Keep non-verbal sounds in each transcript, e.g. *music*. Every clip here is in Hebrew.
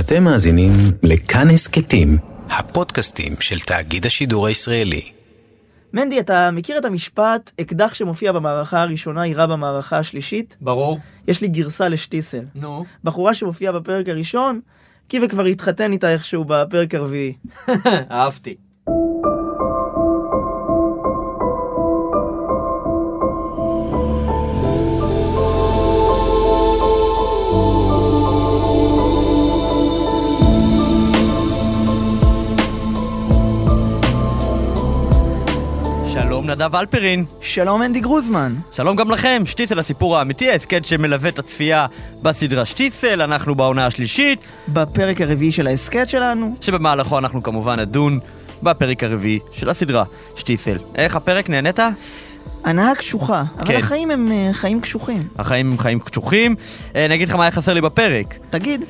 אתם מאזינים לכאן הסכתים, הפודקאסטים של תאגיד השידור הישראלי. מנדי, אתה מכיר את המשפט, אקדח שמופיע במערכה הראשונה יירה במערכה השלישית? ברור. יש לי גרסה לשטיסל. נו. בחורה שמופיעה בפרק הראשון, קיווה כבר התחתן איתה איכשהו בפרק הרביעי. *laughs* אהבתי. נדב אלפרין. שלום מנדי גרוזמן. שלום גם לכם, שטיסל הסיפור האמיתי, ההסכת שמלווה את הצפייה בסדרה שטיסל, אנחנו בעונה השלישית, בפרק הרביעי של ההסכת שלנו, שבמהלכו אנחנו כמובן נדון בפרק הרביעי של הסדרה שטיסל. איך הפרק נהנית? הנאה קשוחה, אבל כן. החיים הם אה, חיים קשוחים. החיים הם חיים קשוחים. אה, אני אגיד לך מה היה חסר לי בפרק. תגיד,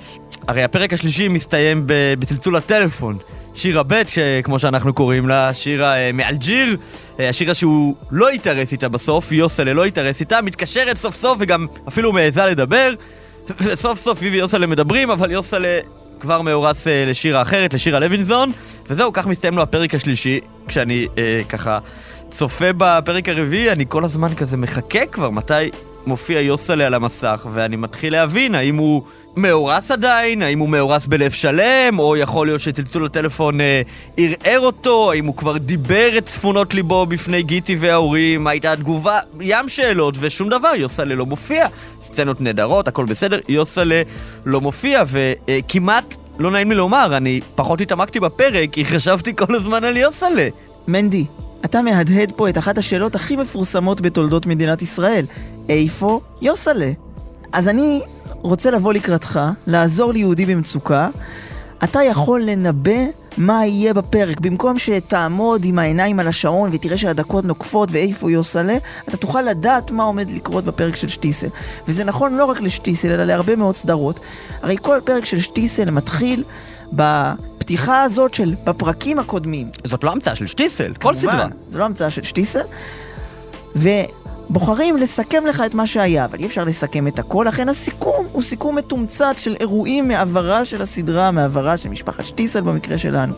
הרי הפרק השלישי מסתיים בצלצול הטלפון. שירה ב', שכמו שאנחנו קוראים לה, שירה אה, מאלג'יר, אה, השירה שהוא לא התארס איתה בסוף, יוסלה לא התארס איתה, מתקשרת סוף סוף וגם אפילו מעיזה לדבר. וסוף *laughs* סוף היא ויוסלה מדברים, אבל יוסלה כבר מאורס אה, לשירה אחרת, לשירה לוינזון. וזהו, כך מסתיים לו הפרק השלישי, כשאני אה, ככה צופה בפרק הרביעי, אני כל הזמן כזה מחכה כבר מתי מופיע יוסלה על המסך, ואני מתחיל להבין האם הוא מאורס עדיין, האם הוא מאורס בלב שלם, או יכול להיות שצלצול הטלפון אה, ערער אותו, האם הוא כבר דיבר את צפונות ליבו בפני גיטי וההורים, מה הייתה התגובה, ים שאלות ושום דבר, יוסלה לא מופיע. סצנות נהדרות, הכל בסדר, יוסלה לא מופיע, וכמעט, לא נעים לי לומר, אני פחות התעמקתי בפרק, כי חשבתי כל הזמן על יוסלה. מנדי, אתה מהדהד פה את אחת השאלות הכי מפורסמות בתולדות מדינת ישראל. איפה יוסלה? אז אני רוצה לבוא לקראתך, לעזור ליהודי במצוקה. אתה יכול לנבא מה יהיה בפרק. במקום שתעמוד עם העיניים על השעון ותראה שהדקות נוקפות ואיפה יוסלה, אתה תוכל לדעת מה עומד לקרות בפרק של שטיסל. וזה נכון לא רק לשטיסל, אלא להרבה מאוד סדרות. הרי כל פרק של שטיסל מתחיל בפתיחה הזאת של בפרקים הקודמים. זאת לא המצאה של שטיסל, כל כמובן, סדרה. זו לא המצאה של שטיסל. ובוחרים לסכם לך את מה שהיה, אבל אי אפשר לסכם את הכל, לכן הסיכום הוא סיכום מתומצת של אירועים מעברה של הסדרה, מעברה של משפחת שטיסל במקרה שלנו.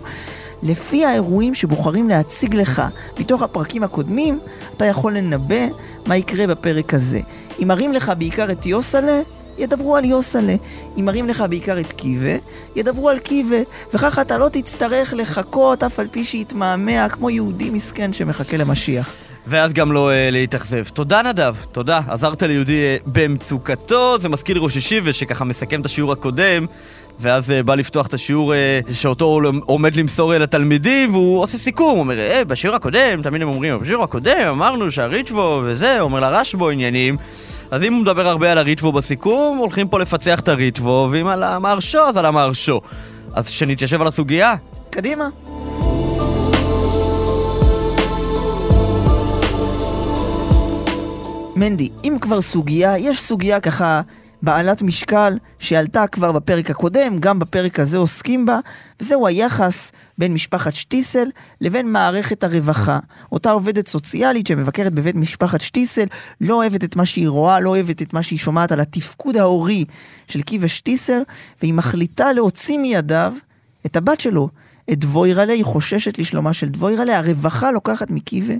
לפי האירועים שבוחרים להציג לך מתוך הפרקים הקודמים, אתה יכול לנבא מה יקרה בפרק הזה. אם מראים לך בעיקר את יוסלה, ידברו על יוסלה. אם מראים לך בעיקר את קיבה, ידברו על קיבה. וככה אתה לא תצטרך לחכות אף על פי שיתמהמה כמו יהודי מסכן שמחכה למשיח. ואז גם לא אה, להתאכזב. תודה נדב, תודה. עזרת ליהודי אה, במצוקתו, זה מזכיר לי ראש ישיבה שככה מסכם את השיעור הקודם, ואז אה, בא לפתוח את השיעור אה, שאותו הוא עומד למסור אה, לתלמידים, והוא עושה סיכום, הוא אומר, אה, בשיעור הקודם, תמיד הם אומרים, בשיעור הקודם אמרנו שהריצ'בו וזה, אומר לרשבו עניינים. אז אם הוא מדבר הרבה על הריטבו בסיכום, הולכים פה לפצח את הריטבו, ואם על המהרשו, אז על המהרשו. אז שנתיישב על הסוגיה. קדימה. מנדי, אם כבר סוגיה, יש סוגיה ככה בעלת משקל שעלתה כבר בפרק הקודם, גם בפרק הזה עוסקים בה, וזהו היחס בין משפחת שטיסל לבין מערכת הרווחה. אותה עובדת סוציאלית שמבקרת בבית משפחת שטיסל, לא אוהבת את מה שהיא רואה, לא אוהבת את מה שהיא שומעת על התפקוד ההורי של קיבה שטיסל, והיא מחליטה להוציא מידיו את הבת שלו, את דבוירלה, היא חוששת לשלומה של דבוירלה, הרווחה לוקחת מקיבה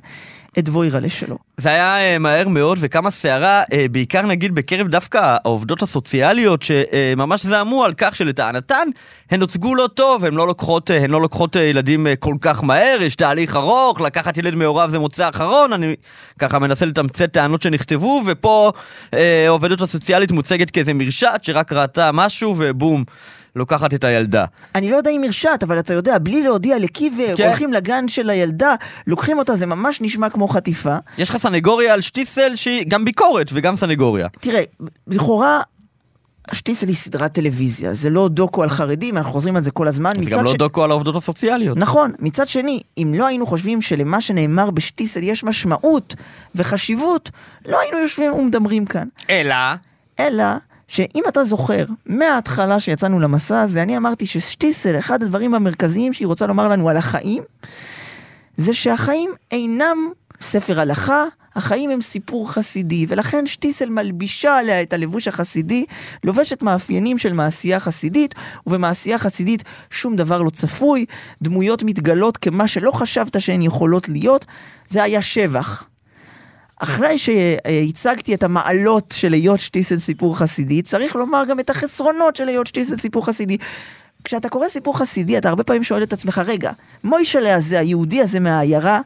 את דבוירלה שלו. זה היה אה, מהר מאוד וכמה סערה, אה, בעיקר נגיד בקרב דווקא העובדות הסוציאליות שממש זעמו על כך שלטענתן הן הוצגו לא טוב, הן לא לוקחות, אה, הן לא לוקחות אה, ילדים אה, כל כך מהר, יש תהליך ארוך, לקחת ילד מעורב זה מוצא אחרון, אני ככה מנסה לתמצת טענות שנכתבו, ופה אה, העובדת הסוציאלית מוצגת כאיזה מרשעת שרק ראתה משהו ובום. לוקחת את הילדה. אני לא יודע אם הרשעת, אבל אתה יודע, בלי להודיע לקיבה, כן. הולכים לגן של הילדה, לוקחים אותה, זה ממש נשמע כמו חטיפה. יש לך סנגוריה על שטיסל שהיא גם ביקורת וגם סנגוריה. תראה, לכאורה... שטיסל היא סדרת טלוויזיה, זה לא דוקו על חרדים, אנחנו חוזרים על זה כל הזמן. זה גם לא ש- דוקו על העובדות הסוציאליות. נכון, מצד שני, אם לא היינו חושבים שלמה שנאמר בשטיסל יש משמעות וחשיבות, לא היינו יושבים ומדברים כאן. אלא... אלא שאם אתה זוכר, מההתחלה שיצאנו למסע הזה, אני אמרתי ששטיסל, אחד הדברים המרכזיים שהיא רוצה לומר לנו על החיים, זה שהחיים אינם ספר הלכה, החיים הם סיפור חסידי, ולכן שטיסל מלבישה עליה את הלבוש החסידי, לובשת מאפיינים של מעשייה חסידית, ובמעשייה חסידית שום דבר לא צפוי, דמויות מתגלות כמה שלא חשבת שהן יכולות להיות, זה היה שבח. אחרי שהצגתי את המעלות של היות שטיסל סיפור חסידי, צריך לומר גם את החסרונות של היות שטיסל סיפור חסידי. כשאתה קורא סיפור חסידי, אתה הרבה פעמים שואל את עצמך, רגע, מוישלה הזה, היהודי הזה מהעיירה,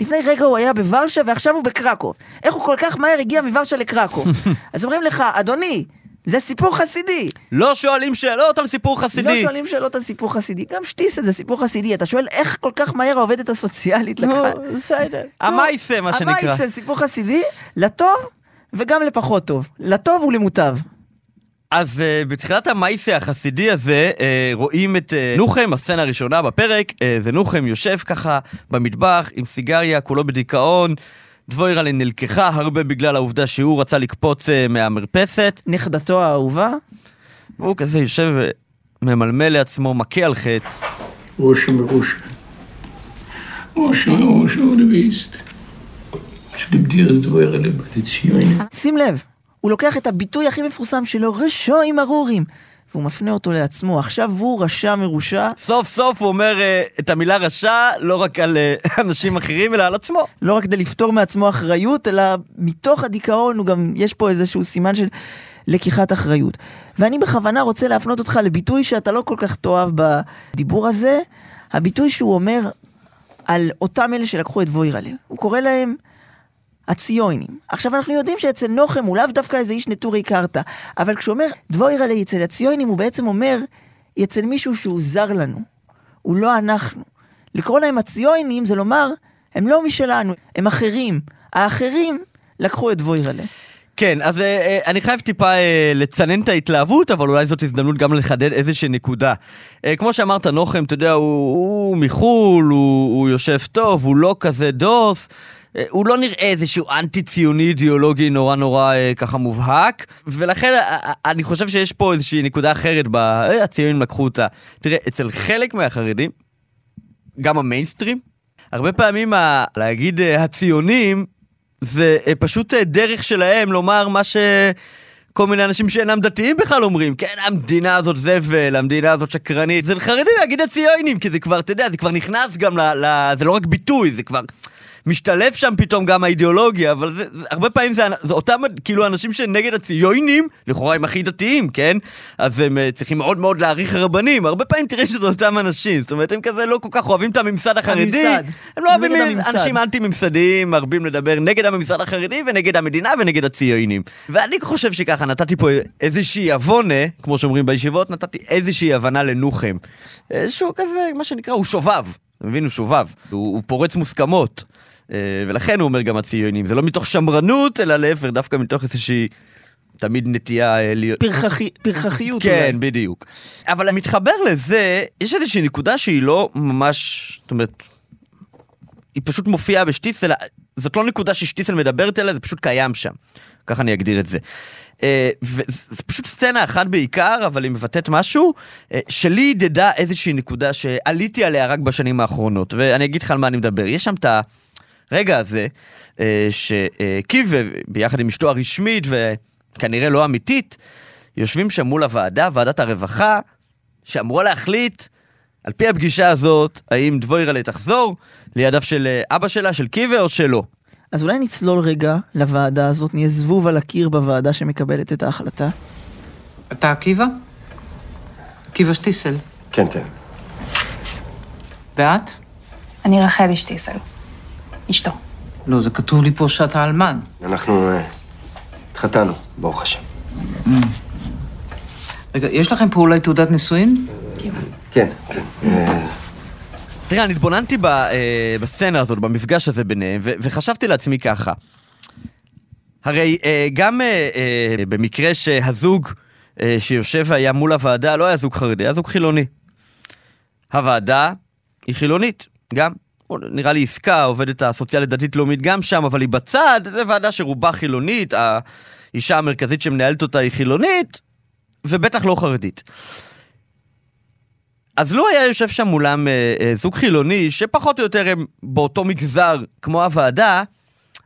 לפני רגע הוא היה בוורשה ועכשיו הוא בקרקוב. איך הוא כל כך מהר הגיע מוורשה לקרקוב? *laughs* אז אומרים לך, אדוני, זה סיפור חסידי. לא שואלים שאלות על סיפור חסידי. לא שואלים שאלות על סיפור חסידי. גם שטיסל זה סיפור חסידי. אתה שואל איך כל כך מהר העובדת הסוציאלית לקחה... נו, בסדר. המייסה, מה שנקרא. המייסה, סיפור חסידי, לטוב וגם לפחות טוב. לטוב ולמוטב. אז uh, בתחילת המייסה החסידי הזה, uh, רואים את uh, נוחם, הסצנה הראשונה בפרק, uh, זה נוחם יושב ככה במטבח עם סיגריה, כולו בדיכאון. דבוירלה נלקחה הרבה בגלל העובדה שהוא רצה לקפוץ uh, מהמרפסת. נכדתו האהובה? והוא כזה יושב וממלמל לעצמו, מכה על חטא. ראש מראש, אוליביסט. שלבדיר דבוירלה בדיציוני. שים לב, הוא לוקח את הביטוי הכי מפורסם שלו, רשועים ארורים, והוא מפנה אותו לעצמו. עכשיו הוא רשע מרושע. סוף סוף הוא אומר uh, את המילה רשע לא רק על uh, *laughs* אנשים אחרים, אלא על עצמו. לא רק כדי לפתור מעצמו אחריות, אלא מתוך הדיכאון הוא גם, יש פה איזשהו סימן של לקיחת אחריות. ואני בכוונה רוצה להפנות אותך לביטוי שאתה לא כל כך תאהב בדיבור הזה, הביטוי שהוא אומר על אותם אלה שלקחו את ווירלה. הוא קורא להם... הציונים. עכשיו אנחנו יודעים שאצל נוחם הוא לאו דווקא איזה איש נטורי קרתא, אבל כשהוא אומר דבוירלה אצל הציונים הוא בעצם אומר, אצל מישהו שהוא זר לנו, הוא לא אנחנו. לקרוא להם הציונים זה לומר, הם לא משלנו, הם אחרים. האחרים לקחו את דבוירלה. כן, אז אה, אה, אני חייב טיפה אה, לצנן את ההתלהבות, אבל אולי זאת הזדמנות גם לחדד איזושהי נקודה. אה, כמו שאמרת, נוחם, אתה יודע, הוא, הוא מחו"ל, הוא, הוא יושב טוב, הוא לא כזה דוס. אה, הוא לא נראה איזשהו אנטי-ציוני אידיאולוגי נורא נורא אה, ככה מובהק, ולכן אה, אני חושב שיש פה איזושהי נקודה אחרת, ב... הציונים לקחו אותה. תראה, אצל חלק מהחרדים, גם המיינסטרים, הרבה פעמים ה... להגיד הציונים, זה פשוט דרך שלהם לומר מה ש... כל מיני אנשים שאינם דתיים בכלל אומרים, כן, המדינה הזאת זבל, המדינה הזאת שקרנית. זה לחרדים להגיד הציונים, כי זה כבר, אתה יודע, זה כבר נכנס גם ל... ל... זה לא רק ביטוי, זה כבר... משתלב שם פתאום גם האידיאולוגיה, אבל זה, זה, הרבה פעמים זה, זה אותם כאילו אנשים שנגד הציונים, לכאורה הם הכי דתיים, כן? אז הם uh, צריכים מאוד מאוד להעריך רבנים, הרבה פעמים תראה שזה אותם אנשים, זאת אומרת הם כזה לא כל כך אוהבים את הממסד החרדי, הממסד. הם לא אוהבים נגד הממסד. אנשים אנטי-ממסדיים, מרבים לדבר נגד הממסד החרדי ונגד המדינה ונגד הציונים. ואני חושב שככה נתתי פה איזושהי עוונה, כמו שאומרים בישיבות, נתתי איזושהי הבנה לנוחם. אה, שהוא כזה, מה שנקרא, הוא שובב. אתה מבין? הוא שובב. הוא, הוא פורץ מוסכמות. אה, ולכן הוא אומר גם הציונים. זה לא מתוך שמרנות, אלא להפך, דווקא מתוך איזושהי תמיד נטייה אה, להיות... פרחחי, פרחחיות כן, אולי. בדיוק. אבל מתחבר לזה, יש איזושהי נקודה שהיא לא ממש... זאת אומרת, היא פשוט מופיעה בשטיסל, זאת לא נקודה ששטיסל מדברת עליה, זה פשוט קיים שם. ככה אני אגדיר את זה. אה, וזה פשוט סצנה אחת בעיקר, אבל היא מבטאת משהו, שלי הדהדה איזושהי נקודה שעליתי עליה רק בשנים האחרונות, ואני אגיד לך על מה אני מדבר. יש שם את הרגע הזה, אה, שקיווה, ביחד עם אשתו הרשמית, וכנראה לא אמיתית, יושבים שם מול הוועדה, ועדת הרווחה, שאמורה להחליט, על פי הפגישה הזאת, האם דבוירלה תחזור לידיו של אה, אבא שלה, של קיווה, או שלא. אז אולי נצלול רגע לוועדה הזאת, נהיה זבוב על הקיר בוועדה שמקבלת את ההחלטה. אתה עקיבא? עקיבא שטיסל. כן, כן. ואת? אני רחלי שטיסל, אשתו. לא, זה כתוב לי פה שאתה אלמן. אנחנו אה, התחתנו, ברוך השם. רגע, יש לכם פה אולי תעודת נישואין? כן, כן. אה, תראה, אני התבוננתי ב, אה, בסצנה הזאת, במפגש הזה ביניהם, ו- וחשבתי לעצמי ככה. הרי אה, גם אה, אה, במקרה שהזוג אה, שיושב היה מול הוועדה לא היה זוג חרדי, היה זוג חילוני. הוועדה היא חילונית, גם. נראה לי עסקה, עובדת הסוציאלית דתית לאומית גם שם, אבל היא בצד, זו ועדה שרובה חילונית, האישה המרכזית שמנהלת אותה היא חילונית, ובטח לא חרדית. אז לו היה יושב שם מולם אה, אה, זוג חילוני, שפחות או יותר הם באותו מגזר כמו הוועדה,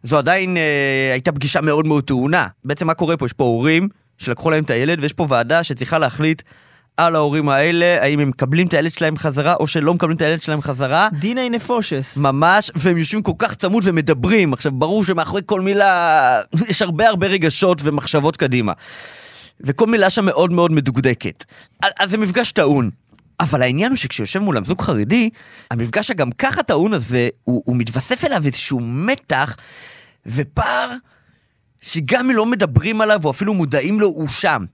זו עדיין אה, הייתה פגישה מאוד מאוד טעונה. בעצם מה קורה פה? יש פה הורים שלקחו להם את הילד, ויש פה ועדה שצריכה להחליט על ההורים האלה, האם הם מקבלים את הילד שלהם חזרה, או שלא מקבלים את הילד שלהם חזרה. דיני נפושס. ממש, והם יושבים כל כך צמוד ומדברים. עכשיו, ברור שמאחורי כל מילה *laughs* יש הרבה הרבה רגשות ומחשבות קדימה. וכל מילה שם מאוד מאוד מדוקדקת. אז זה מפגש טעון. אבל העניין הוא שכשיושב מולם זוג חרדי, המפגש הגם ככה טעון הזה, הוא, הוא מתווסף אליו איזשהו מתח ופער שגם אם לא מדברים עליו או אפילו מודעים לו, הוא שם.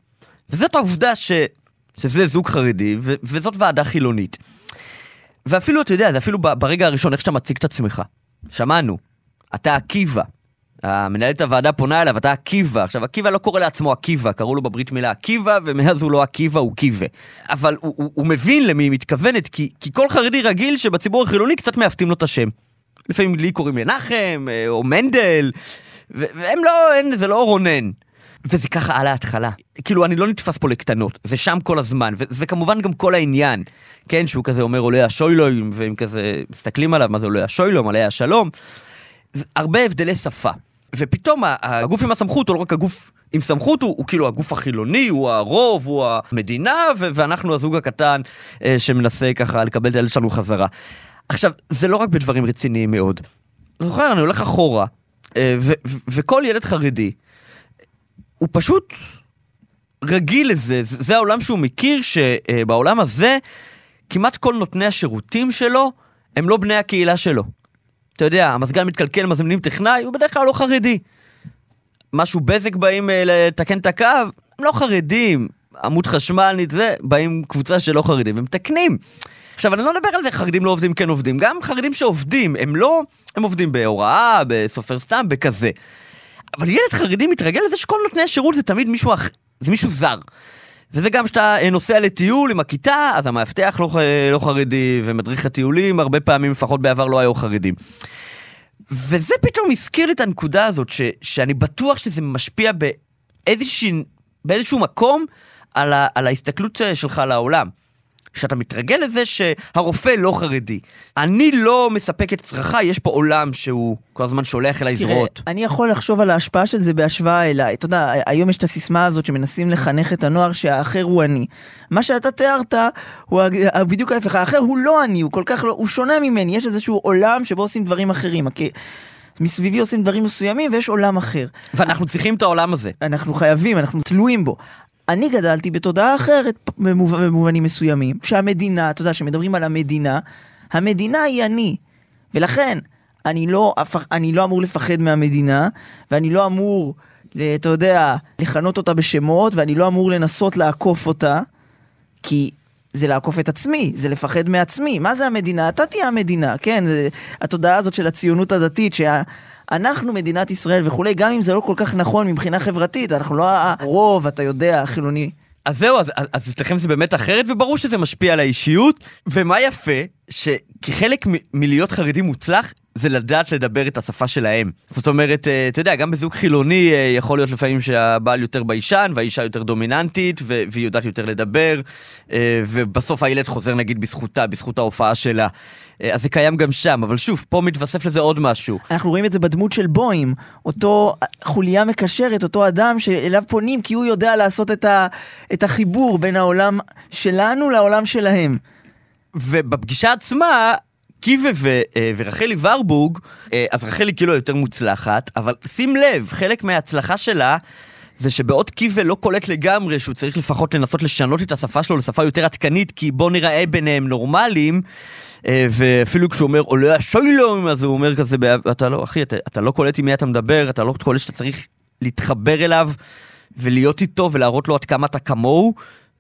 וזאת העובדה ש, שזה זוג חרדי ו, וזאת ועדה חילונית. ואפילו, אתה יודע, זה אפילו ברגע הראשון, איך שאתה מציג את עצמך. שמענו, אתה עקיבא. המנהלת הוועדה פונה אליו, אתה עקיבא. עכשיו, עקיבא לא קורא לעצמו עקיבא, קראו לו בברית מילה עקיבא, ומאז הוא לא עקיבא, הוא קיבה. אבל הוא, הוא, הוא מבין למי היא מתכוונת, כי, כי כל חרדי רגיל שבציבור החילוני קצת מעוותים לו את השם. לפעמים לי קוראים מנחם, אה, או מנדל, והם לא, אין, זה לא רונן. וזה ככה על ההתחלה. כאילו, אני לא נתפס פה לקטנות, זה שם כל הזמן, וזה כמובן גם כל העניין. כן, שהוא כזה אומר עולה השוילוים, והם כזה מסתכלים עליו, מה זה עולה השוילום, עולה השלום. הרבה הבדלי שפה. ופתאום הגוף עם הסמכות הוא לא רק הגוף עם סמכות, הוא, הוא כאילו הגוף החילוני, הוא הרוב, הוא המדינה, ו- ואנחנו הזוג הקטן אה, שמנסה ככה לקבל את הילד שלנו חזרה. עכשיו, זה לא רק בדברים רציניים מאוד. זוכר, אני הולך אחורה, אה, ו- ו- וכל ילד חרדי, הוא פשוט רגיל לזה, זה העולם שהוא מכיר, שבעולם הזה, כמעט כל נותני השירותים שלו, הם לא בני הקהילה שלו. אתה יודע, המזגן מתקלקל, מזמינים טכנאי, הוא בדרך כלל לא חרדי. משהו בזק באים אה, לתקן את הקו, הם לא חרדים. עמוד חשמל, זה, באים קבוצה של לא חרדים ומתקנים. עכשיו, אני לא מדבר על זה, חרדים לא עובדים, כן עובדים. גם חרדים שעובדים, הם לא... הם עובדים בהוראה, בסופר סתם, בכזה. אבל ילד חרדי מתרגל לזה שכל נותני השירות זה תמיד מישהו אח... זה מישהו זר. וזה גם כשאתה אה, נוסע לטיול עם הכיתה, אז המאבטח לא, לא חרדי, ומדריך הטיולים, הרבה פעמים, לפחות בעבר, לא היו חרדים. וזה פתאום הזכיר לי את הנקודה הזאת, ש, שאני בטוח שזה משפיע באיזשה, באיזשהו מקום על, ה, על ההסתכלות אה, שלך על העולם. שאתה מתרגל לזה שהרופא לא חרדי. אני לא מספק את צרכיי, יש פה עולם שהוא כל הזמן שולח אליי זרועות. תראה, אני יכול לחשוב על ההשפעה של זה בהשוואה אליי. אתה יודע, היום יש את הסיסמה הזאת שמנסים לחנך את הנוער שהאחר הוא אני. מה שאתה תיארת הוא בדיוק ההפך, האחר הוא לא אני, הוא כל כך לא, הוא שונה ממני, יש איזשהו עולם שבו עושים דברים אחרים. מסביבי עושים דברים מסוימים ויש עולם אחר. ואנחנו צריכים את העולם הזה. אנחנו חייבים, אנחנו תלויים בו. אני גדלתי בתודעה אחרת במובנים מסוימים, שהמדינה, אתה יודע, כשמדברים על המדינה, המדינה היא אני. ולכן, אני לא, אני לא אמור לפחד מהמדינה, ואני לא אמור, אתה יודע, לכנות אותה בשמות, ואני לא אמור לנסות לעקוף אותה, כי זה לעקוף את עצמי, זה לפחד מעצמי. מה זה המדינה? אתה תהיה המדינה, כן? התודעה הזאת של הציונות הדתית, שה... אנחנו מדינת ישראל וכולי, גם אם זה לא כל כך נכון מבחינה חברתית, אנחנו לא הרוב, אתה יודע, החילוני. אז זהו, אז, אצלכם זה באמת אחרת, וברור שזה משפיע על האישיות. ומה יפה, שכחלק מלהיות חרדי מוצלח, זה לדעת לדבר את השפה שלהם. זאת אומרת, אה, אתה יודע, גם בזוג חילוני אה, יכול להיות לפעמים שהבעל יותר ביישן והאישה יותר דומיננטית ו- והיא יודעת יותר לדבר, אה, ובסוף הילד חוזר נגיד בזכותה, בזכות ההופעה שלה. אז זה קיים גם שם, אבל שוב, פה מתווסף לזה עוד משהו. אנחנו רואים את זה בדמות של בוים, אותו חוליה מקשרת, אותו אדם שאליו פונים כי הוא יודע לעשות את, ה- את החיבור בין העולם שלנו לעולם שלהם. ובפגישה עצמה, קיווה ו- אה, ורחלי ורבורג, אה, אז רחלי כאילו יותר מוצלחת, אבל שים לב, חלק מההצלחה שלה זה שבעוד קיווה לא קולט לגמרי שהוא צריך לפחות לנסות לשנות את השפה שלו לשפה יותר עדכנית, כי בוא נראה ביניהם נורמליים, אה, ואפילו כשהוא אומר עולה השוילום, אז הוא אומר כזה, אתה לא, אחי, אתה, אתה לא קולט עם מי אתה מדבר, אתה לא קולט שאתה צריך להתחבר אליו ולהיות איתו ולהראות לו עד כמה אתה כמוהו.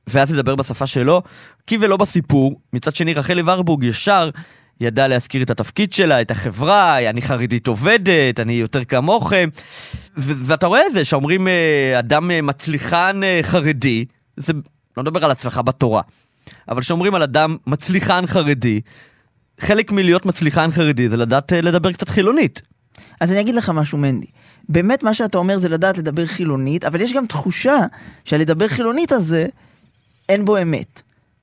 ואז לדבר בשפה שלו, כי ולא בסיפור. מצד שני, רחלי ורבורג ישר ידעה להזכיר את התפקיד שלה, את החברה, אני חרדית עובדת, אני יותר כמוכם. ו- ואתה רואה את זה, שאומרים אה, אדם אה, מצליחן אה, חרדי, זה, לא מדבר על הצלחה בתורה, אבל שאומרים על אדם מצליחן חרדי, חלק מלהיות מצליחן חרדי זה לדעת לדבר קצת חילונית. אז אני אגיד לך משהו, מנדי. באמת מה שאתה אומר זה לדעת לדבר חילונית, אבל יש גם תחושה שהלדבר חילונית הזה, אין בו אמת.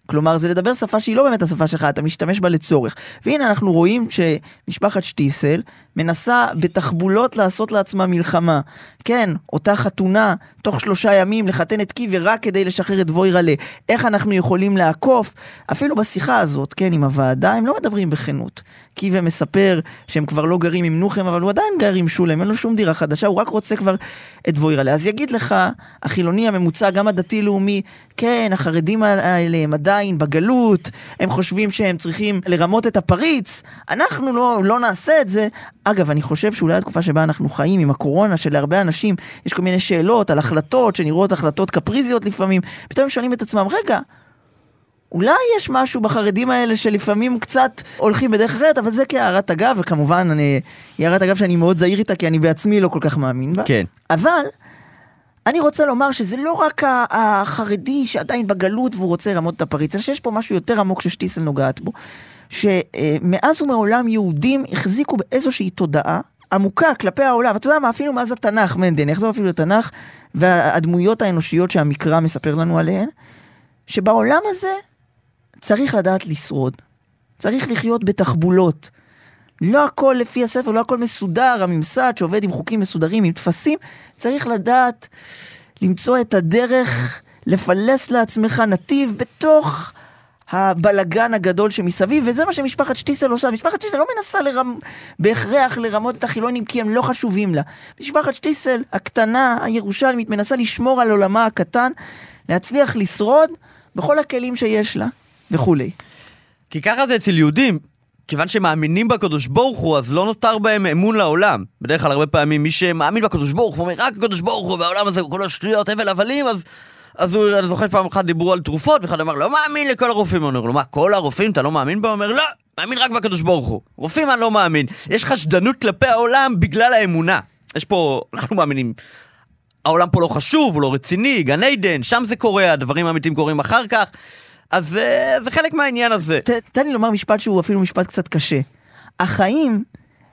כלומר, זה לדבר שפה שהיא לא באמת השפה שלך, אתה משתמש בה לצורך. והנה אנחנו רואים שמשפחת שטיסל מנסה בתחבולות לעשות לעצמה מלחמה. כן, אותה חתונה, תוך שלושה ימים לחתן את קיבי רק כדי לשחרר את ווירלה. איך אנחנו יכולים לעקוף? אפילו בשיחה הזאת, כן, עם הוועדה, הם לא מדברים בכנות. קיבי מספר שהם כבר לא גרים עם נוחם, אבל הוא עדיין גר עם שולם, אין לו שום דירה חדשה, הוא רק רוצה כבר את ווירלה. אז יגיד לך, החילוני הממוצע, גם הדתי-לאומי, כן, החרדים האלה הם עדיין בגלות, הם חושבים שהם צריכים לרמות את הפריץ, אנחנו לא, לא נעשה את זה. אגב, אני חושב שאולי התקופה שבה אנחנו חיים עם הקורונה, שלהרבה אנשים יש כל מיני שאלות על החלטות, שנראות החלטות קפריזיות לפעמים, פתאום הם שואלים את עצמם, רגע, אולי יש משהו בחרדים האלה שלפעמים קצת הולכים בדרך אחרת, אבל זה כהערת אגב, וכמובן, אני, היא הערת אגב שאני מאוד זהיר איתה, כי אני בעצמי לא כל כך מאמין בה. כן. אבל, אני רוצה לומר שזה לא רק החרדי שעדיין בגלות והוא רוצה לרמות את הפריץ, אלא שיש פה משהו יותר עמוק ששטיסל נוגעת בו. שמאז ומעולם יהודים החזיקו באיזושהי תודעה עמוקה כלפי העולם. אתה יודע מה, אפילו מאז התנ"ך, מנדן, אני אחזור אפילו לתנ"ך, והדמויות האנושיות שהמקרא מספר לנו עליהן, שבעולם הזה צריך לדעת לשרוד. צריך לחיות בתחבולות. לא הכל לפי הספר, לא הכל מסודר, הממסד שעובד עם חוקים מסודרים, עם טפסים, צריך לדעת למצוא את הדרך לפלס לעצמך נתיב בתוך הבלגן הגדול שמסביב, וזה מה שמשפחת שטיסל עושה. משפחת שטיסל לא מנסה לרמ... בהכרח לרמות את החילונים כי הם לא חשובים לה. משפחת שטיסל הקטנה, הירושלמית, מנסה לשמור על עולמה הקטן, להצליח לשרוד בכל הכלים שיש לה, וכולי. כי ככה זה אצל יהודים. כיוון שמאמינים בקדוש ברוך הוא, אז לא נותר בהם אמון לעולם. בדרך כלל הרבה פעמים מי שמאמין בקדוש ברוך הוא אומר רק הקדוש ברוך הוא והעולם הזה הוא כולו שטויות, הבל הבלים, אז... אז הוא, אני זוכר פעם אחת דיברו על תרופות, ואחד אמר, לא מאמין לכל הרופאים. הוא אומר לו, מה, כל הרופאים אתה לא מאמין בהם? הוא אומר, לא, מאמין רק בקדוש ברוך הוא. רופאים אני לא מאמין. יש חשדנות כלפי העולם בגלל האמונה. יש פה, אנחנו מאמינים, העולם פה לא חשוב, הוא לא רציני, גן עדן, שם זה קורה, הדברים האמיתיים קורים אחר כך. אז אה, זה חלק מהעניין הזה. ת, תן לי לומר משפט שהוא אפילו משפט קצת קשה. החיים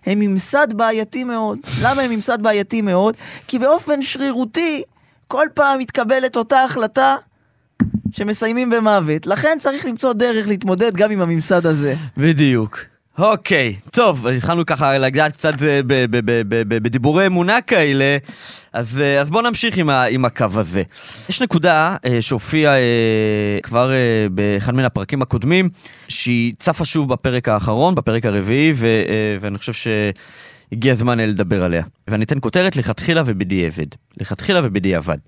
הם ממסד בעייתי מאוד. *laughs* למה הם ממסד בעייתי מאוד? כי באופן שרירותי, כל פעם מתקבלת אותה החלטה שמסיימים במוות. לכן צריך למצוא דרך להתמודד גם עם הממסד הזה. בדיוק. אוקיי, טוב, התחלנו ככה לגעת קצת אה, בדיבורי אמונה כאלה, אז, אה, אז בואו נמשיך עם, ה- עם הקו הזה. יש נקודה אה, שהופיעה כבר באחד מן הפרקים הקודמים, שהיא צפה שוב בפרק האחרון, בפרק הרביעי, ו, ואני חושב שהגיע הזמן לדבר עליה. ואני אתן כותרת לכתחילה ובדיעבד. לכתחילה ובדיעבד.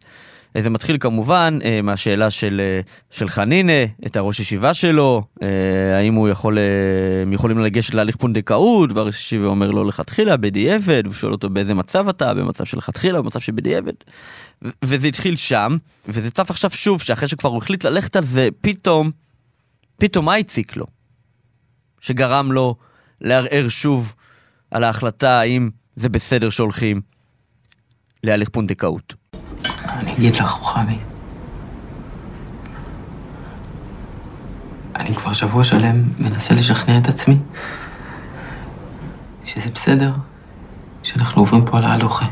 זה מתחיל כמובן אה, מהשאלה של, אה, של חנינה, את הראש ישיבה שלו, אה, האם הוא יכול, הם יכולים לגשת להליך פונדקאות, והראש ישיבה אומר לו לכתחילה, בדיעבד, הוא שואל אותו באיזה מצב אתה, במצב של לכתחילה, במצב שבדיעבד. וזה התחיל שם, וזה צף עכשיו שוב, שאחרי שכבר הוא החליט ללכת על זה, פתאום, פתאום מה הציק לו? שגרם לו לערער שוב על ההחלטה האם זה בסדר שהולכים להליך פונדקאות. אני אגיד לך, רוחמי. אני כבר שבוע שלם מנסה לשכנע את עצמי שזה בסדר שאנחנו עוברים פה על ההלוכה.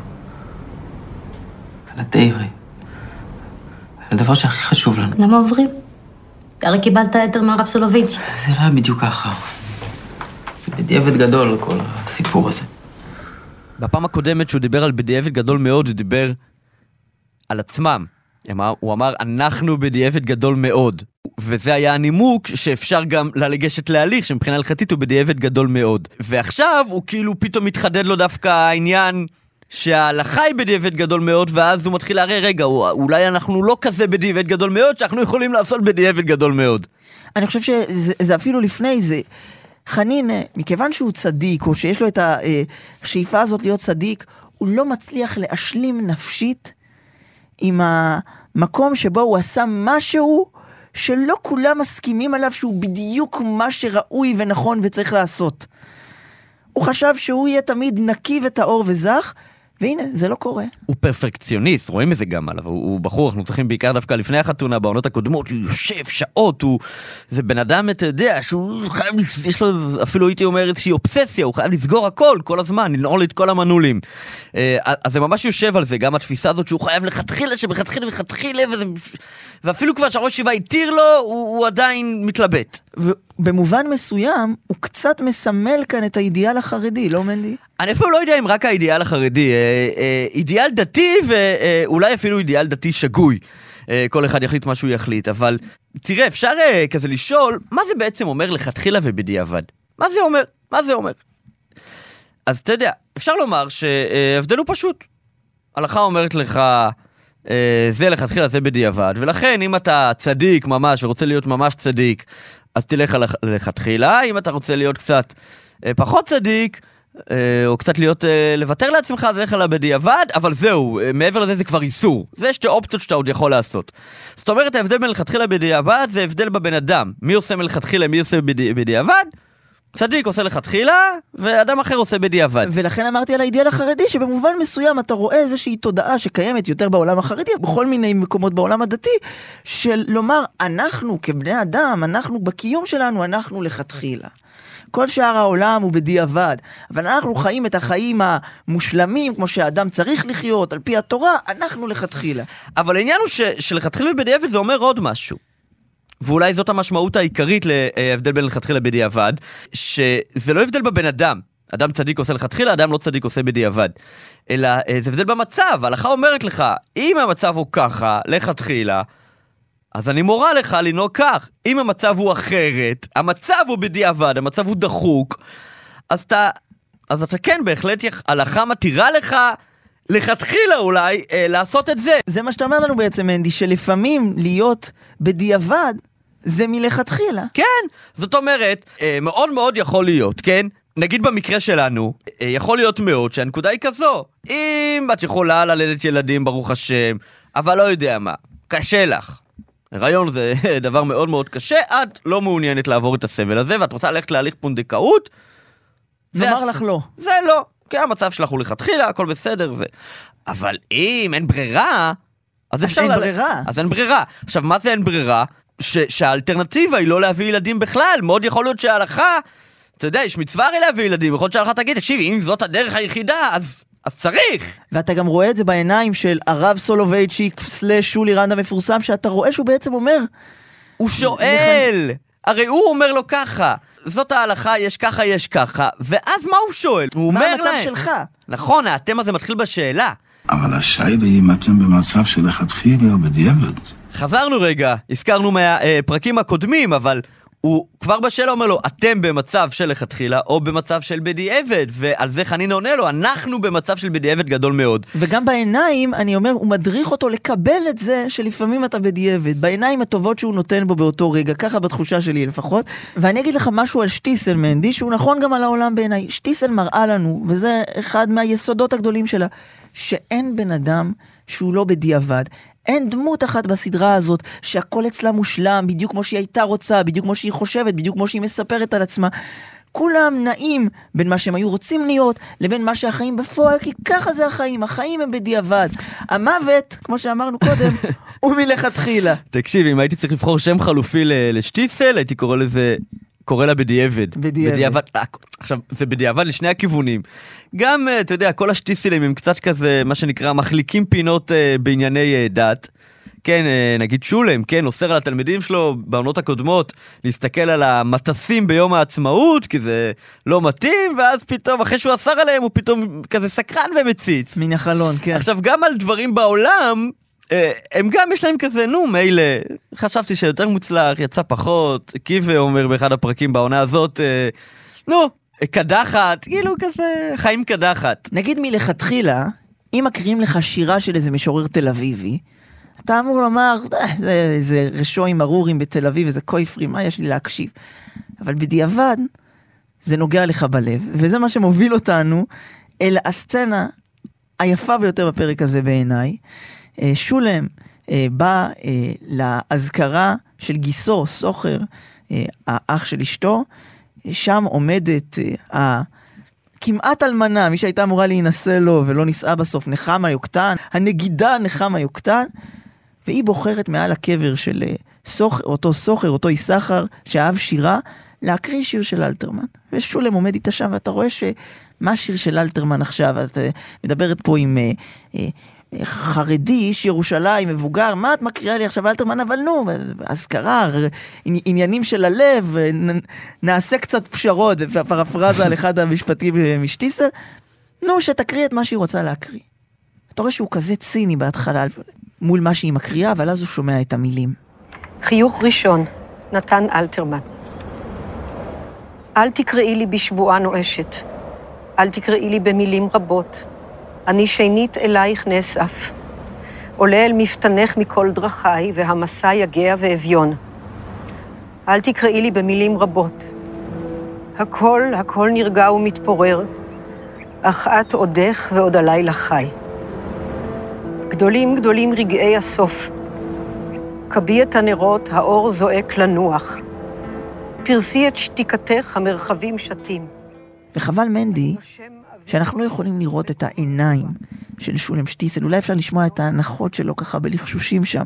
על התיירי. על הדבר שהכי חשוב לנו. למה עוברים? הרי קיבלת היתר מהרב סולוביץ'. זה לא היה בדיוק ככה. זה בדיעבד גדול, כל הסיפור הזה. בפעם הקודמת שהוא דיבר על בדיעבד גדול מאוד, הוא דיבר עצמם. אמר- הוא אמר, אנחנו בדיעבד גדול מאוד. וזה היה הנימוק שאפשר גם לגשת להליך שמבחינה הלכתית הוא בדיעבד גדול מאוד. ועכשיו הוא כאילו פתאום מתחדד לו דווקא העניין שההלכה היא בדיעבד גדול מאוד, ואז הוא מתחיל לערער, רגע, אולי אנחנו לא כזה בדיעבד גדול מאוד, שאנחנו יכולים לעשות בדיעבד גדול מאוד. אני חושב שזה זה אפילו לפני זה. חנין, אה, מכיוון שהוא צדיק, או שיש לו את השאיפה הזאת להיות צדיק, הוא לא מצליח להשלים נפשית עם המקום שבו הוא עשה משהו שלא כולם מסכימים עליו שהוא בדיוק מה שראוי ונכון וצריך לעשות. הוא חשב שהוא יהיה תמיד נקי וטהור וזך, והנה, זה לא קורה. הוא פרפקציוניסט, רואים את זה גם עליו, הוא, הוא בחור, אנחנו צריכים בעיקר דווקא לפני החתונה, בעונות הקודמות, הוא יושב שעות, הוא... זה בן אדם, אתה יודע, שהוא חייב, יש לו אפילו הייתי אומר איזושהי אובססיה, הוא חייב לסגור הכל, כל הזמן, לנעול את כל המנעולים. אה, אז זה ממש יושב על זה, גם התפיסה הזאת שהוא חייב לכתחילה, שמלכתחילה, לכתחילה, וזה... ואפילו כבר שהראש שבעה התיר לו, הוא, הוא עדיין מתלבט. ובמובן מסוים, הוא קצת מסמל כאן את האידיאל החרדי, לא מנדי? אני אפילו לא יודע אם רק האידיאל החרדי, אה, אה, אידיאל דתי ואולי אפילו אידיאל דתי שגוי. אה, כל אחד יחליט מה שהוא יחליט, אבל תראה, אפשר אה, כזה לשאול, מה זה בעצם אומר לכתחילה ובדיעבד? מה זה אומר? מה זה אומר? אז אתה יודע, אפשר לומר שההבדל הוא פשוט. הלכה אומרת לך, אה, זה לכתחילה, זה בדיעבד, ולכן אם אתה צדיק ממש ורוצה להיות ממש צדיק, אז תלך לכתחילה, אם אתה רוצה להיות קצת אה, פחות צדיק, אה, או קצת להיות, אה, לוותר לעצמך, אז לך על הבדיעבד, אבל זהו, אה, מעבר לזה זה כבר איסור. זה שתי אופציות שאתה עוד יכול לעשות. זאת אומרת, ההבדל בין לכתחילה בדיעבד זה הבדל בבן אדם. מי עושה מלכתחילה, מי עושה בדי, בדיעבד? צדיק עושה לכתחילה, ואדם אחר עושה בדיעבד. ולכן אמרתי על האידיאל החרדי, שבמובן מסוים אתה רואה איזושהי תודעה שקיימת יותר בעולם החרדי, בכל מיני מקומות בעולם הדתי, של לומר, אנחנו כבני אדם, אנחנו בקיום שלנו, אנחנו לכתחילה. כל שאר העולם הוא בדיעבד, אבל אנחנו חיים את החיים המושלמים, כמו שהאדם צריך לחיות, על פי התורה, אנחנו לכתחילה. אבל העניין הוא ש, שלכתחילה בדיעבד זה אומר עוד משהו. ואולי זאת המשמעות העיקרית להבדל בין לכתחילה בדיעבד, שזה לא הבדל בבן אדם. אדם צדיק עושה לכתחילה, אדם לא צדיק עושה בדיעבד. אלא אה, זה הבדל במצב, ההלכה אומרת לך, אם המצב הוא ככה, לכתחילה, אז אני מורה לך לנהוג כך. אם המצב הוא אחרת, המצב הוא בדיעבד, המצב הוא דחוק, אז אתה, אז אתה כן, בהחלט, הלכה מתירה לך, לכתחילה אולי, אה, לעשות את זה. זה מה שאתה אומר לנו בעצם, מנדי, שלפעמים להיות בדיעבד זה מלכתחילה. כן, זאת אומרת, אה, מאוד מאוד יכול להיות, כן? נגיד במקרה שלנו, אה, יכול להיות מאוד שהנקודה היא כזו. אם את יכולה ללדת ילדים, ברוך השם, אבל לא יודע מה, קשה לך. הריון זה *laughs* דבר מאוד מאוד קשה, את לא מעוניינת לעבור את הסבל הזה, ואת רוצה ללכת להליך פונדקאות. נאמר לך לא. זה לא, כי המצב שלך הוא לכתחילה, הכל בסדר, זה. אבל אם אין ברירה, אז אז אפשר... אין ללכת- ברירה. אז אין ברירה. עכשיו, מה זה אין ברירה? ש- שהאלטרנטיבה היא לא להביא ילדים בכלל. מאוד יכול להיות שההלכה, אתה יודע, יש מצווה הרי להביא ילדים, יכול להיות שההלכה תגיד, תקשיב, אם זאת הדרך היחידה, אז, אז צריך. ואתה גם רואה את זה בעיניים של הרב סולובייצ'יק סלאש שולי רנד המפורסם, שאתה רואה שהוא בעצם אומר, הוא שואל! הרי הוא אומר לו ככה, זאת ההלכה, יש ככה, יש ככה, ואז מה הוא שואל? הוא מה אומר המצב להם... שלך? נכון, האתם הזה מתחיל בשאלה. אבל השאלה היא אם אתם במצב של לכתחילה או בדיעבד. חזרנו רגע, הזכרנו מהפרקים הקודמים, אבל הוא כבר בשאלה אומר לו, אתם במצב של לכתחילה או במצב של בדיעבד, ועל זה חנין עונה לו, אנחנו במצב של בדיעבד גדול מאוד. וגם בעיניים, אני אומר, הוא מדריך אותו לקבל את זה שלפעמים אתה בדיעבד. בעיניים הטובות שהוא נותן בו באותו רגע, ככה בתחושה שלי לפחות. ואני אגיד לך משהו על שטיסל מנדי, שהוא נכון גם על העולם בעיניי. שטיסל מראה לנו, וזה אחד מהיסודות הגדולים שלה, שאין בן אדם שהוא לא בדיעבד. אין דמות אחת בסדרה הזאת שהכל אצלה מושלם, בדיוק כמו שהיא הייתה רוצה, בדיוק כמו שהיא חושבת, בדיוק כמו שהיא מספרת על עצמה. כולם נעים בין מה שהם היו רוצים להיות לבין מה שהחיים בפועל, כי ככה זה החיים, החיים הם בדיעבד. המוות, כמו שאמרנו קודם, *laughs* הוא מלכתחילה. תקשיב, אם הייתי צריך לבחור שם חלופי לשטיסל, הייתי קורא לזה... קורא לה בדיעבד. בדיעבד. אה, עכשיו, זה בדיעבד לשני הכיוונים. גם, אה, אתה יודע, כל השטיסלים הם קצת כזה, מה שנקרא, מחליקים פינות אה, בענייני אה, דת. כן, נגיד שולם, כן, אוסר על התלמידים שלו בעונות הקודמות להסתכל על המטסים ביום העצמאות, כי זה לא מתאים, ואז פתאום, אחרי שהוא אסר עליהם, הוא פתאום כזה סקרן ומציץ. מן החלון, כן. עכשיו, גם על דברים בעולם, הם גם יש להם כזה, נו, מילא, חשבתי שיותר מוצלח, יצא פחות, קיווה אומר באחד הפרקים בעונה הזאת, אה, נו, קדחת, כאילו כזה, חיים קדחת. נגיד מלכתחילה, אם מקריאים לך שירה של איזה משורר תל אביבי, אתה אמור לומר, "אה, זה, זה רשועים ארורים בתל אביב, איזה קויפרי, מה יש לי להקשיב? אבל בדיעבד, זה נוגע לך בלב, וזה מה שמוביל אותנו אל הסצנה היפה ביותר בפרק הזה בעיניי. אה, שולם אה, בא אה, לאזכרה של גיסו, סוחר, האח של אשתו, שם עומדת אה, כמעט אלמנה, מי שהייתה אמורה להינשא לו ולא נישאה בסוף, נחמה יוקטן, הנגידה נחמה יוקטן, והיא בוחרת מעל הקבר של סוח, אותו סוחר, אותו יששכר, שאהב שירה, להקריא שיר של אלתרמן. ושולם עומד איתה שם, ואתה רואה ש... מה השיר של אלתרמן עכשיו? את מדברת פה עם חרדי, איש ירושלים, מבוגר, מה את מקריאה לי עכשיו אלתרמן? אבל נו, אזכרה, עניינים של הלב, נעשה קצת פשרות, ופרפרזה על אחד המשפטים אה, משטיסל. נו, שתקריא את מה שהיא רוצה להקריא. אתה רואה שהוא כזה ציני בהתחלה מול מה שהיא מקריאה, אבל אז הוא שומע את המילים. חיוך ראשון, נתן אלתרמן. אל תקראי לי בשבועה נואשת, אל תקראי לי במילים רבות. אני שנית אלייך נאסף. עולה אל מפתנך מכל דרכיי, והמסע יגע ואביון. אל תקראי לי במילים רבות. הכל, הכל נרגע ומתפורר, אך את עודך ועוד הלילה חי. גדולים גדולים רגעי הסוף. כבי את הנרות, האור זועק לנוח. פרסי את שתיקתך, המרחבים שתים. וחבל מנדי, שאנחנו לא יכולים לראות את העיניים של שולם שטיסל, אולי אפשר לשמוע את ההנחות שלו ככה בלחשושים שם.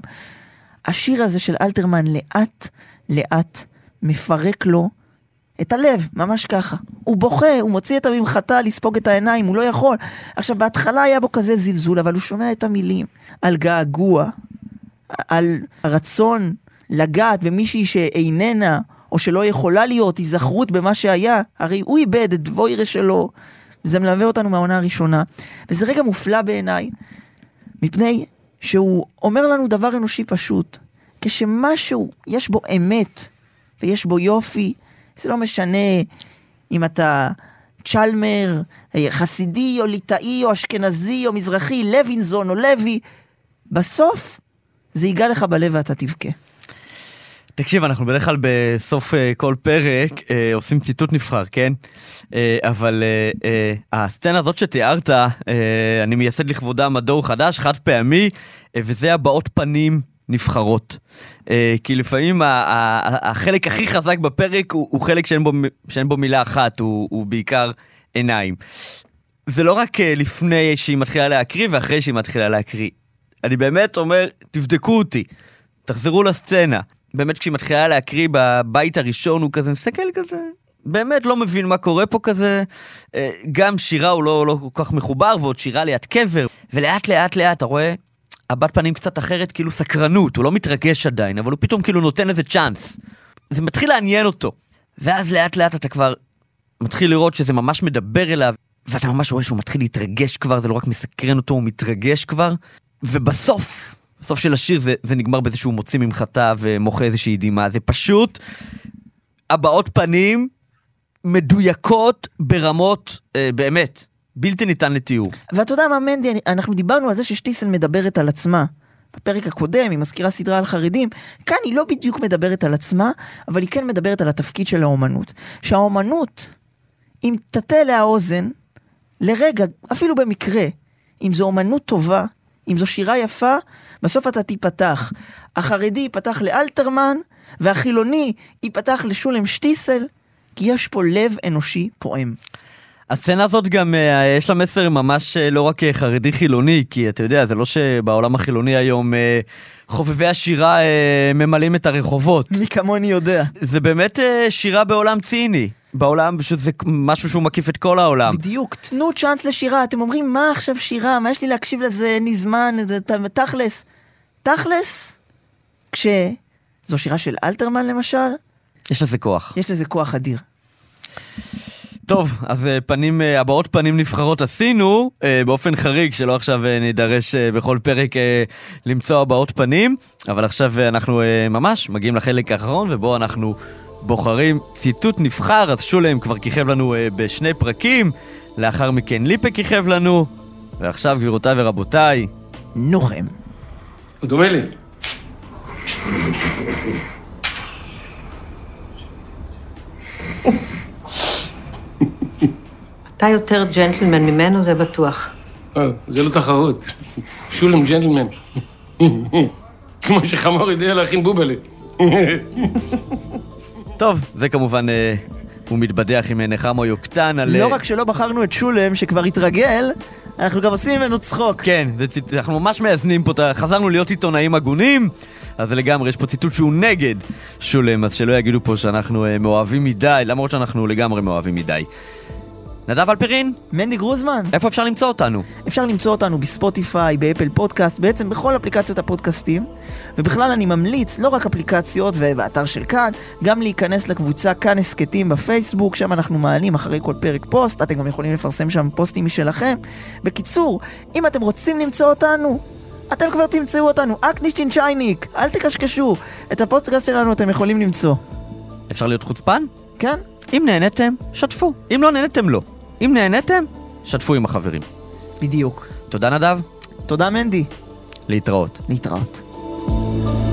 השיר הזה של אלתרמן לאט לאט מפרק לו את הלב, ממש ככה. הוא בוכה, הוא מוציא את הממחטה לספוג את העיניים, הוא לא יכול. עכשיו, בהתחלה היה בו כזה זלזול, אבל הוא שומע את המילים על געגוע, על הרצון לגעת במישהי שאיננה, או שלא יכולה להיות, היזכרות במה שהיה. הרי הוא איבד את דבוירה שלו, וזה מלווה אותנו מהעונה הראשונה. וזה רגע מופלא בעיניי, מפני שהוא אומר לנו דבר אנושי פשוט. כשמשהו, יש בו אמת, ויש בו יופי, זה לא משנה אם אתה צ'למר, חסידי, או ליטאי, או אשכנזי, או מזרחי, לוינזון, או לוי, בסוף זה ייגע לך בלב ואתה תבכה. תקשיב, אנחנו בדרך כלל בסוף אה, כל פרק אה, עושים ציטוט נבחר, כן? אה, אבל אה, אה, הסצנה הזאת שתיארת, אה, אני מייסד לכבודה מדור חדש, חד פעמי, אה, וזה הבעות פנים נבחרות. אה, כי לפעמים ה- ה- החלק הכי חזק בפרק הוא, הוא חלק שאין בו, שאין בו מילה אחת, הוא, הוא בעיקר עיניים. זה לא רק אה, לפני שהיא מתחילה להקריא ואחרי שהיא מתחילה להקריא. אני באמת אומר, תבדקו אותי, תחזרו לסצנה. באמת כשהיא מתחילה להקריא בבית הראשון הוא כזה מסתכל כזה, באמת לא מבין מה קורה פה כזה. אה, גם שירה הוא לא, לא כל כך מחובר, ועוד שירה ליד קבר. ולאט לאט לאט, אתה רואה, הבת פנים קצת אחרת, כאילו סקרנות, הוא לא מתרגש עדיין, אבל הוא פתאום כאילו נותן איזה צ'אנס. זה מתחיל לעניין אותו. ואז לאט לאט אתה כבר מתחיל לראות שזה ממש מדבר אליו, ואתה ממש רואה שהוא מתחיל להתרגש כבר, זה לא רק מסקרן אותו, הוא מתרגש כבר. ובסוף, בסוף של השיר זה, זה נגמר בזה שהוא מוציא ממחטה ומוחה איזושהי דמעה. זה פשוט הבעות פנים מדויקות ברמות, אה, באמת, בלתי ניתן לתיאור. ואתה יודע מה, מנדי, אני- אנחנו דיברנו על זה ששטיסל מדברת על עצמה. בפרק הקודם, היא מזכירה סדרה על חרדים. כאן היא לא בדיוק מדברת על עצמה, אבל היא כן מדברת על התפקיד של האומנות. שהאומנות, אם תטה אליה אוזן, לרגע, אפילו במקרה, אם זו אומנות טובה, אם זו שירה יפה, בסוף אתה תיפתח. החרדי ייפתח לאלתרמן, והחילוני ייפתח לשולם שטיסל, כי יש פה לב אנושי פועם. הסצנה הזאת גם, אה, יש לה מסר ממש אה, לא רק אה, חרדי-חילוני, כי אתה יודע, זה לא שבעולם החילוני היום חובבי השירה ממלאים את הרחובות. מי כמוני יודע. זה באמת שירה בעולם ציני. בעולם, שזה משהו שהוא מקיף את כל העולם. בדיוק, תנו צ'אנס לשירה, אתם אומרים, מה עכשיו שירה? מה יש לי להקשיב לזה? אין לי זמן, זה תכלס. תכלס, כשזו שירה של אלתרמן למשל, יש לזה כוח. יש לזה כוח אדיר. טוב, אז אה, פנים, אה, הבעות פנים נבחרות עשינו, אה, באופן חריג, שלא עכשיו נידרש בכל פרק למצוא הבעות פנים, אבל עכשיו אנחנו ממש מגיעים לחלק האחרון, ובו אנחנו בוחרים ציטוט נבחר, אז שולם כבר כיכב לנו בשני פרקים, לאחר מכן ליפה כיכב לנו, ועכשיו, גבירותיי ורבותיי, נוחם. הוא דומה לי. *laughs* אתה יותר ג'נטלמן ממנו, זה בטוח. אה, זה לא תחרות. שולם ג'נטלמן. כמו שחמור יודע להכין בובלה. טוב, זה כמובן אה, הוא מתבדח עם נחמו יוקטן על... לא רק שלא בחרנו את שולם, שכבר התרגל, אנחנו גם עושים ממנו צחוק. כן, זה ציט... אנחנו ממש מאזנים פה, חזרנו להיות עיתונאים הגונים, אז זה לגמרי, יש פה ציטוט שהוא נגד שולם, אז שלא יגידו פה שאנחנו אה, מאוהבים מדי, למרות שאנחנו לגמרי מאוהבים מדי. נדב אלפרין, מנדי גרוזמן, איפה אפשר למצוא אותנו? אפשר למצוא אותנו בספוטיפיי, באפל פודקאסט, בעצם בכל אפליקציות הפודקאסטים. ובכלל אני ממליץ, לא רק אפליקציות ובאתר של כאן, גם להיכנס לקבוצה כאן הסכתים בפייסבוק, שם אנחנו מעלים אחרי כל פרק פוסט, אתם גם יכולים לפרסם שם פוסטים משלכם. בקיצור, אם אתם רוצים למצוא אותנו, אתם כבר תמצאו אותנו, אקנישטין צ'ייניק, אל תקשקשו. את הפודקאסט שלנו אתם יכולים למצוא. אפשר להיות חוצפן? כן? אם נהניתם, שתפו. אם לא נהניתם, לא. אם נהניתם, שתפו עם החברים. בדיוק. תודה נדב. תודה מנדי. להתראות. להתראות. Thank you